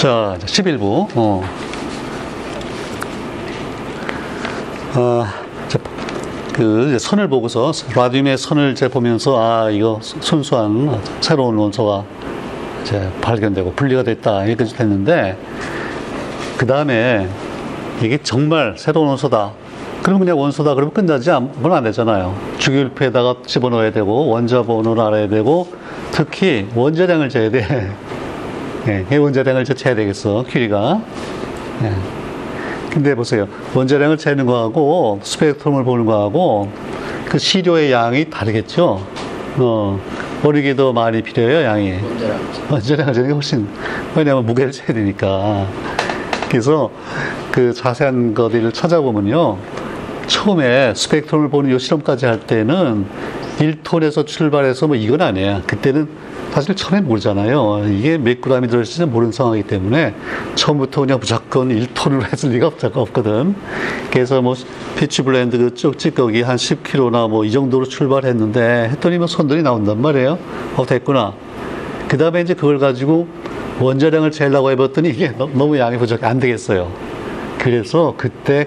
자, 11부. 어. 어, 자, 그 선을 보고서 라듐의 선을 이제 보면서 아 이거 순수한 새로운 원소가 이제 발견되고 분리가 됐다 이렇게 됐는데 그 다음에 이게 정말 새로운 원소다. 그럼 그냥 원소다 그러면 끝나지 않으면 안 되잖아요. 주기율표에다가 집어넣어야 되고 원자 번호를 알아야 되고 특히 원자량을 재야 돼. 예, 원자량을 재야 되겠어 퀴리가. 예. 근데 보세요. 원자량을 재는 거하고 스펙트럼을 보는 거하고 그 시료의 양이 다르겠죠. 어, 더 많이 필요해요, 양이. 원자량. 원자량을 재는 게 훨씬, 왜냐하면 무게를 재야 되니까. 그래서 그 자세한 것들을 찾아보면요. 처음에 스펙트럼을 보는 요 실험까지 할 때는 1톤에서 출발해서 뭐 이건 아니에요. 그때는 사실 처음에 모르잖아요. 이게 몇 그램이 들어있을지 모르는 상황이기 때문에 처음부터 그냥 무조건 1톤으로 했을 리가 없- 없거든. 그래서 뭐 피치 블렌드 그 쪽찌꺼기 한 10kg나 뭐 이 정도로 출발했는데 했더니 뭐 손들이 나온단 말이에요. 어, 됐구나. 그 다음에 이제 그걸 가지고 원자량을 재려고 해봤더니 이게 너- 너무 양이 부족해. 안 되겠어요. 그래서 그때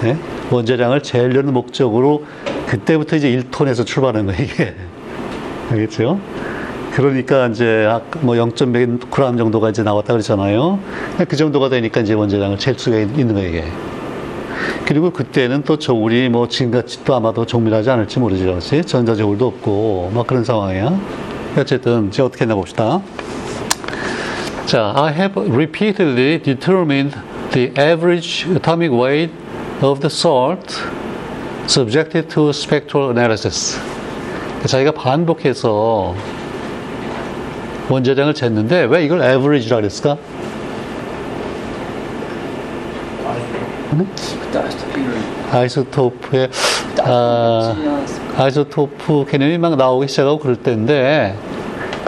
네? 원자량을 재려는 목적으로 그때부터 이제 1톤에서 출발하는 거예요, 이게. 알겠죠? 그러니까 이제 뭐 0.1g 정도가 이제 나왔다 그랬잖아요. 그 정도가 되니까 이제 원자량을 잴 수가 있- 있는 거예요, 이게. 그리고 그때는 또 저울이 뭐 지금같이 또 아마도 정밀하지 않을지 모르죠. 그렇지? 전자저울도 없고, 막 그런 상황이야. 어쨌든, 이제 어떻게 했나 봅시다. 자, I have repeatedly determined the average atomic weight of the salt subjected to spectral analysis. 자기가 반복해서 원자량을 쟀는데 왜 이걸 average라 그랬을까? 아시다시피 아이소토프의 아? 아이소토프 개념이 막 나오기 시작하고 그럴 때인데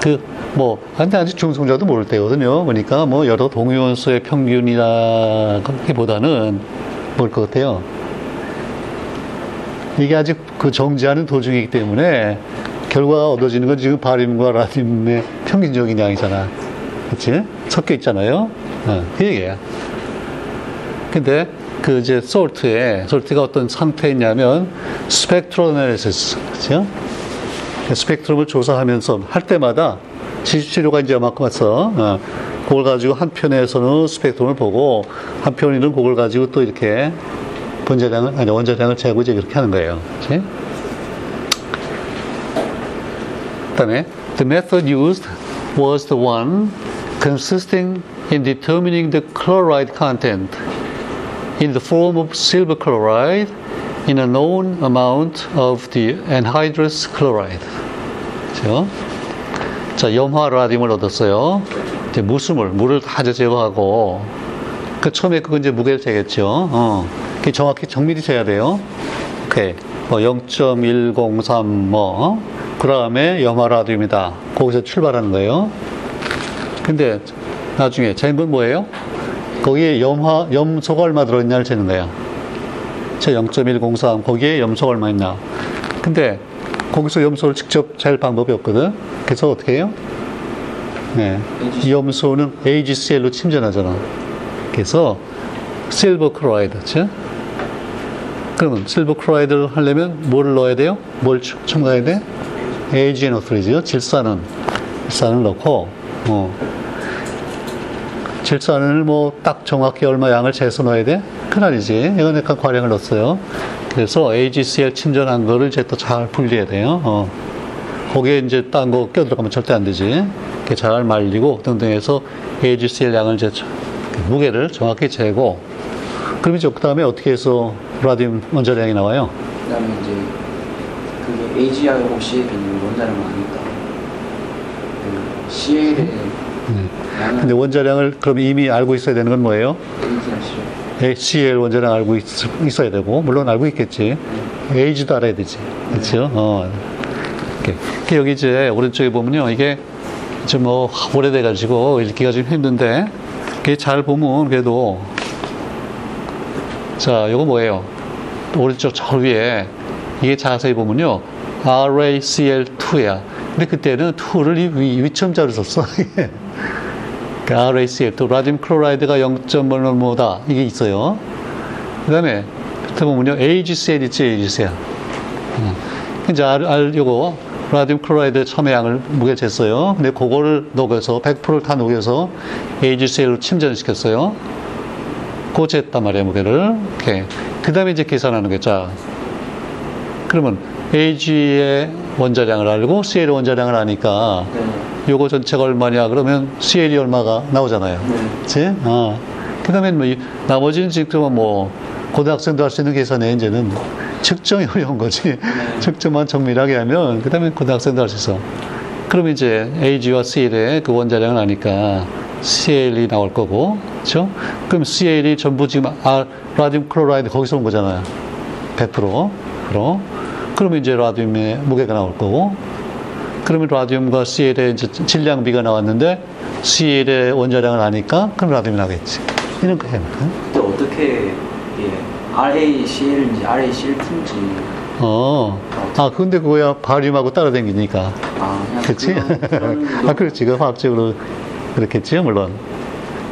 그뭐 근데 아직 중성자도 모를 때거든요. 그러니까 뭐 여러 동위원소의 평균이라기보다는 뭘것 같아요. 이게 아직 그 정지하는 도중이기 때문에 결과가 얻어지는 건 지금 바림과 라딤의 평균적인 양이잖아. 그치? 섞여 있잖아요. 어, 그 얘기야. 근데 그 이제 솔트에 솔트가 어떤 상태였냐면 스펙트럴 애널리시스 그렇죠? 스펙트럼을 조사하면서 할 때마다 지수치료가 이제 만큼 왔어. 어, 그걸 가지고 한 편에서는 스펙트럼을 보고 한 편에는 그걸 가지고 또 이렇게 분자량을 아니 원자량을 재고 이제 이렇게 하는 거예요. 그렇지? 그다음에 the method used was the one consisting in determining the chloride content in the form of silver chloride in a known amount of the anhydrous chloride. 그죠? 자, 염화 라듐을 얻었어요. 이제 무수물, 물을 다 제거하고, 그 처음에 그건 이제 무게를 재겠죠. 어. 그게 정확히 정밀히 재야 돼요. 오케이. 뭐 0.103 뭐, 그 다음에 염화 라듐이다. 거기서 출발하는 거예요. 근데 나중에 재는 건 뭐예요? 거기에 염화, 염소가 얼마 들어있냐를 재는 거야. 제 0.103, 거기에 염소가 얼마 있나. 근데 거기서 염소를 직접 잴 방법이 없거든. 그래서 어떻게 해요? 네. 이 염소는 AgCl로 침전하잖아. 그래서 silver chloride, 그치? 그러면 silver chloride를 하려면 뭐를 넣어야 돼요? 뭘 첨- 첨가해야 돼? AgNO3죠. 질산은. 질산은을 넣고, 어. 질산은을 뭐 딱 정확히 얼마 양을 재서 넣어야 돼? 그건 아니지. 이건 약간 과량을 넣었어요. 그래서 AgCl 침전한 거를 이제 또 잘 분리해야 돼요. 어. 거기에 이제 딴 거 껴들어가면 절대 안 되지. 이렇게 잘 말리고 등등 해서 AgCl 양을 이제 저- 무게를 정확히 재고 그럼 이제 그 다음에 어떻게 해서 라듐 원자량이 나와요? 그 다음에 이제 그게 AGR 혹시 그 원자량을 아니까 그 CL의 양을 근데 원자량을 그럼 이미 알고 있어야 되는 건 뭐예요? HCl 원자량 알고 있, 어야 되고 물론 알고 있겠지. A도 알아야 되지. 그렇죠? 어. 이렇게. 이렇게 여기 이제 오른쪽에 보면요. 이게 좀뭐 오래돼 가지고 읽기가 좀 힘든데 이게 잘 보면 그래도 자, 이거 뭐예요? 오른쪽 저 위에 이게 자세히 보면요. RaCl2야. 근데 그때는 2를 위, 위첨자로 썼어. 그 RaCl 또 라듐 chloride가 0.1 뭐다 이게 있어요. 그 다음에 밑에 보면요 AgCl 있지 AgCl. 어. 이제 R, R 요거 라듐 chloride 처음에 양을 무게 쟀어요. 근데 그거를 녹여서 100%를 다 녹여서 AgCl로 침전시켰어요. 그거 쟀단 말이에요 무게를. 이렇게. 그 다음에 이제 계산하는 거죠. 자, 그러면 AG의 원자량을 알고 CL의 원자량을 아니까 네. 요거 전체가 얼마냐 그러면 CL이 얼마가 나오잖아요. 네. 그치? 어. 그 다음에 뭐, 이- 나머지는 지금 뭐, 고등학생도 할 수 있는 계산에 이제는 측정이 어려운 거지. 측정만 정밀하게 하면, 그 다음에 고등학생도 할 수 있어. 그럼 이제 AG와 CL의 그 원자량을 아니까 CL이 나올 거고, 그죠? 그럼 CL이 전부 지금 아, 라듐 클로라이드 거기서 온 거잖아요. 100%. 그럼. 그러면 이제 라듐의 무게가 나올 거고, 그러면 라듐과 CL의 이제 질량비가 나왔는데 CL의 원자량을 아니까 그럼 라듐이 나겠지. 이런 거예요. 어떻게 이게 RaCl인지 RaCl2인지 어. 아, 근데 그거야 바륨하고 따라다니니까. 아? 그런, 그런 아, 그렇지. 그 화학적으로 그렇겠지, 물론.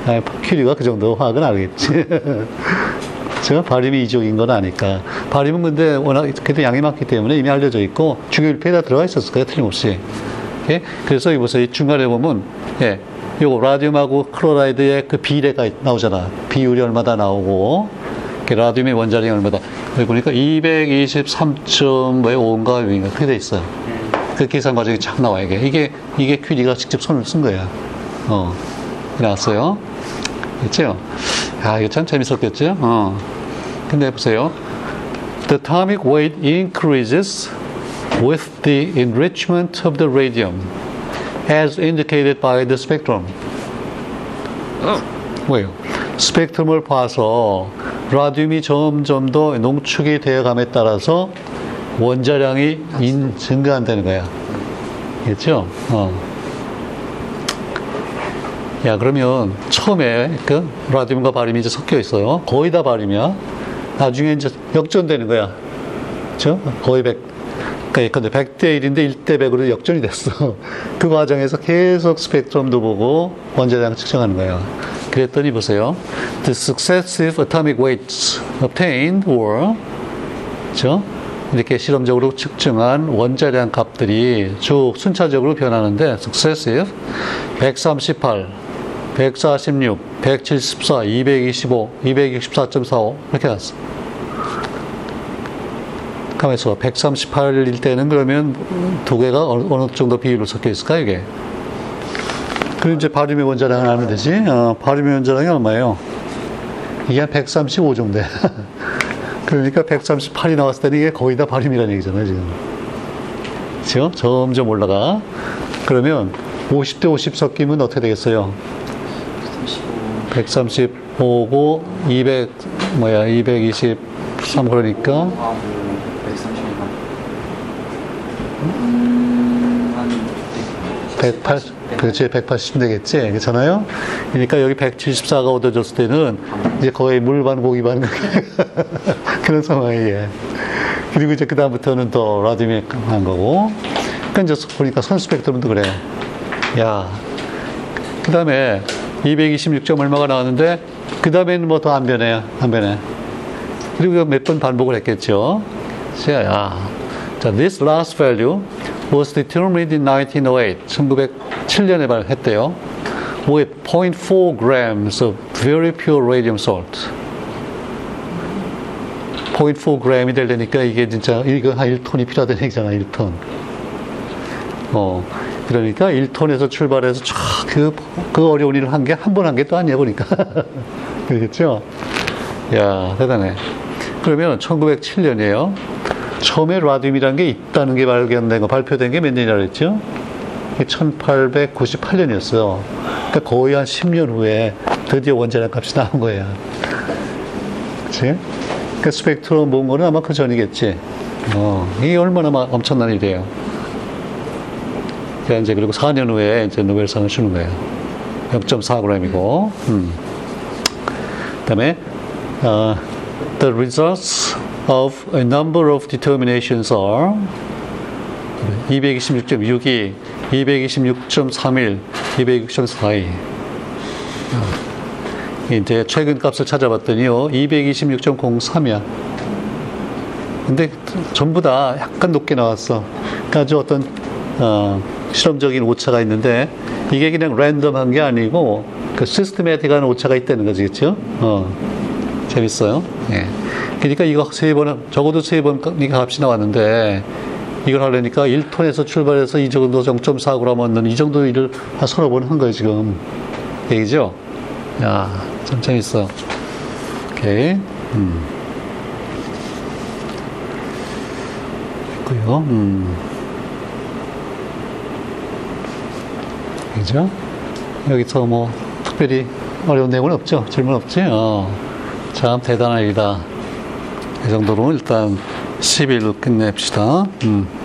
아, 퀴리가 그 정도 화학은 알겠지. 저 바륨이 이족인 건 아니까. 바륨은 근데 워낙 그때 양이 많기 때문에 이미 알려져 있고 주기율표에다 들어가 있었을 거예요, 틀림없이. 예? 그래서 여기 보세요. 이 중간에 보면, 예, 요거 라듐하고 chloride의 그 비례가 나오잖아. 비율이 얼마다 나오고, 게 라듐의 원자량이 얼마다. 여기 보니까 223.5인가 6인가 그렇게 돼 있어요. 그 계산 과정이 쫙 나와, 이게. 이게, 이게 퀴리가 직접 손을 쓴 거야. 어. 나왔어요. 그렇죠? 아, 이거 참 재밌었겠죠? 어. 근데 보세요. The atomic weight increases with the enrichment of the radium, as indicated by the spectrum. 왜요? 스펙트럼을 봐서 라듐이 점점 더 농축이 되어감에 따라서 원자량이 인, 증가한다는 거야. 그렇죠? 어. 야, 그러면 처음에 그 라듐과 바륨이 이제 섞여 있어요. 거의 다 바륨이야. 나중에 이제 역전되는 거야. 그죠? 거의 100, 그러니까 예컨대 100대 1인데 1대 100으로 역전이 됐어. 그 과정에서 계속 스펙트럼도 보고 원자량 측정하는 거예요. 그랬더니 보세요. The successive atomic weights obtained were, 그죠? 이렇게 실험적으로 측정한 원자량 값들이 쭉 순차적으로 변하는데 successive 138, 146, 174, 225, 264.45 이렇게 났어. 가만있어. 138일 때는 그러면 두 개가 어느 정도 비율로 섞여 있을까, 이게? 그리고 이제 바륨의 원자량을 알면 되지. 어, 바륨의 원자량이 얼마예요? 이게 한 135 정도 돼. 그러니까 138이 나왔을 때는 이게 거의 다 바륨이라는 얘기잖아요, 지금. 그죠? 점점 올라가. 그러면 50대 50 섞이면 어떻게 되겠어요? 35 135고 200, 뭐야, 223 그러니까 하고 130만 한 180, 그렇지, 180 되겠지. 그렇잖아요? 그러니까 여기 174가 얻어졌을 때는 이제 거의 물반 고기 반 그런 상황이에요. 그리고 이제 그 다음부터는 또 라디움이 한 거고. 그러니까 이제 보니까 선 스펙트럼도 그래. 야. 그 다음에 226점 얼마가 나왔는데, 그 다음에는 뭐 더 안 변해요. 안 변해. 그리고 몇 번 반복을 했겠죠. 자, 야. 자, this last value was determined in 1908. 1907년에 했대요. with 0.4 grams of very pure radium salt. 0.4 gram이 되려니까 이게 진짜 이거 한 1톤이 필요하다는 얘기잖아, 1톤. 어, 그러니까 1톤에서 출발해서 쫙그 그 어려운 일을 한 게 한 번 한 게 또 아니야 보니까. 그렇겠죠? 야, 대단해. 그러면 1907년이에요. 처음에 라듐이라는 게 있다는 게 발견된 거, 발표된 게 몇 년이라 그랬죠? 1898년이었어요. 그러니까 거의 한 10년 후에 드디어 원자량 값이 나온 거예요. 그치? 그러니까 스펙트럼 본 거는 아마 그 전이겠지. 어, 이게 얼마나 막 엄청난 일이에요. 그러니까 이제 그리고 4년 후에 이제 노벨상을 주는 거예요. 0.4g이고. 음. 그다음에 어, the results of a number of determinations are 226.62, 226.31, 206.42. 이제 최근 값을 찾아봤더니요, 226.03이야. 근데 전부 다 약간 높게 나왔어. 그러니까 아주 어떤 어, 실험적인 오차가 있는데 이게 그냥 랜덤한 게 아니고 그 시스테매틱한 오차가 있다는 거지, 그렇죠? 어, 재밌어요. 예. 그러니까 이거 세 번, 적어도 세 번 값이 나왔는데 이걸 하려니까 1톤에서 출발해서 이 정도 0.4g 얻는 이 정도 일을 한 서너 번 한 거예요, 지금. 얘기죠? 야, 참 재밌어. 오케이. 음. 있고요. 음. 그죠? 여기서 뭐 특별히 어려운 내용은 없죠? 질문 없지? 어. 참 대단한 일이다. 이 정도로 일단 11로 끝냅시다. 음.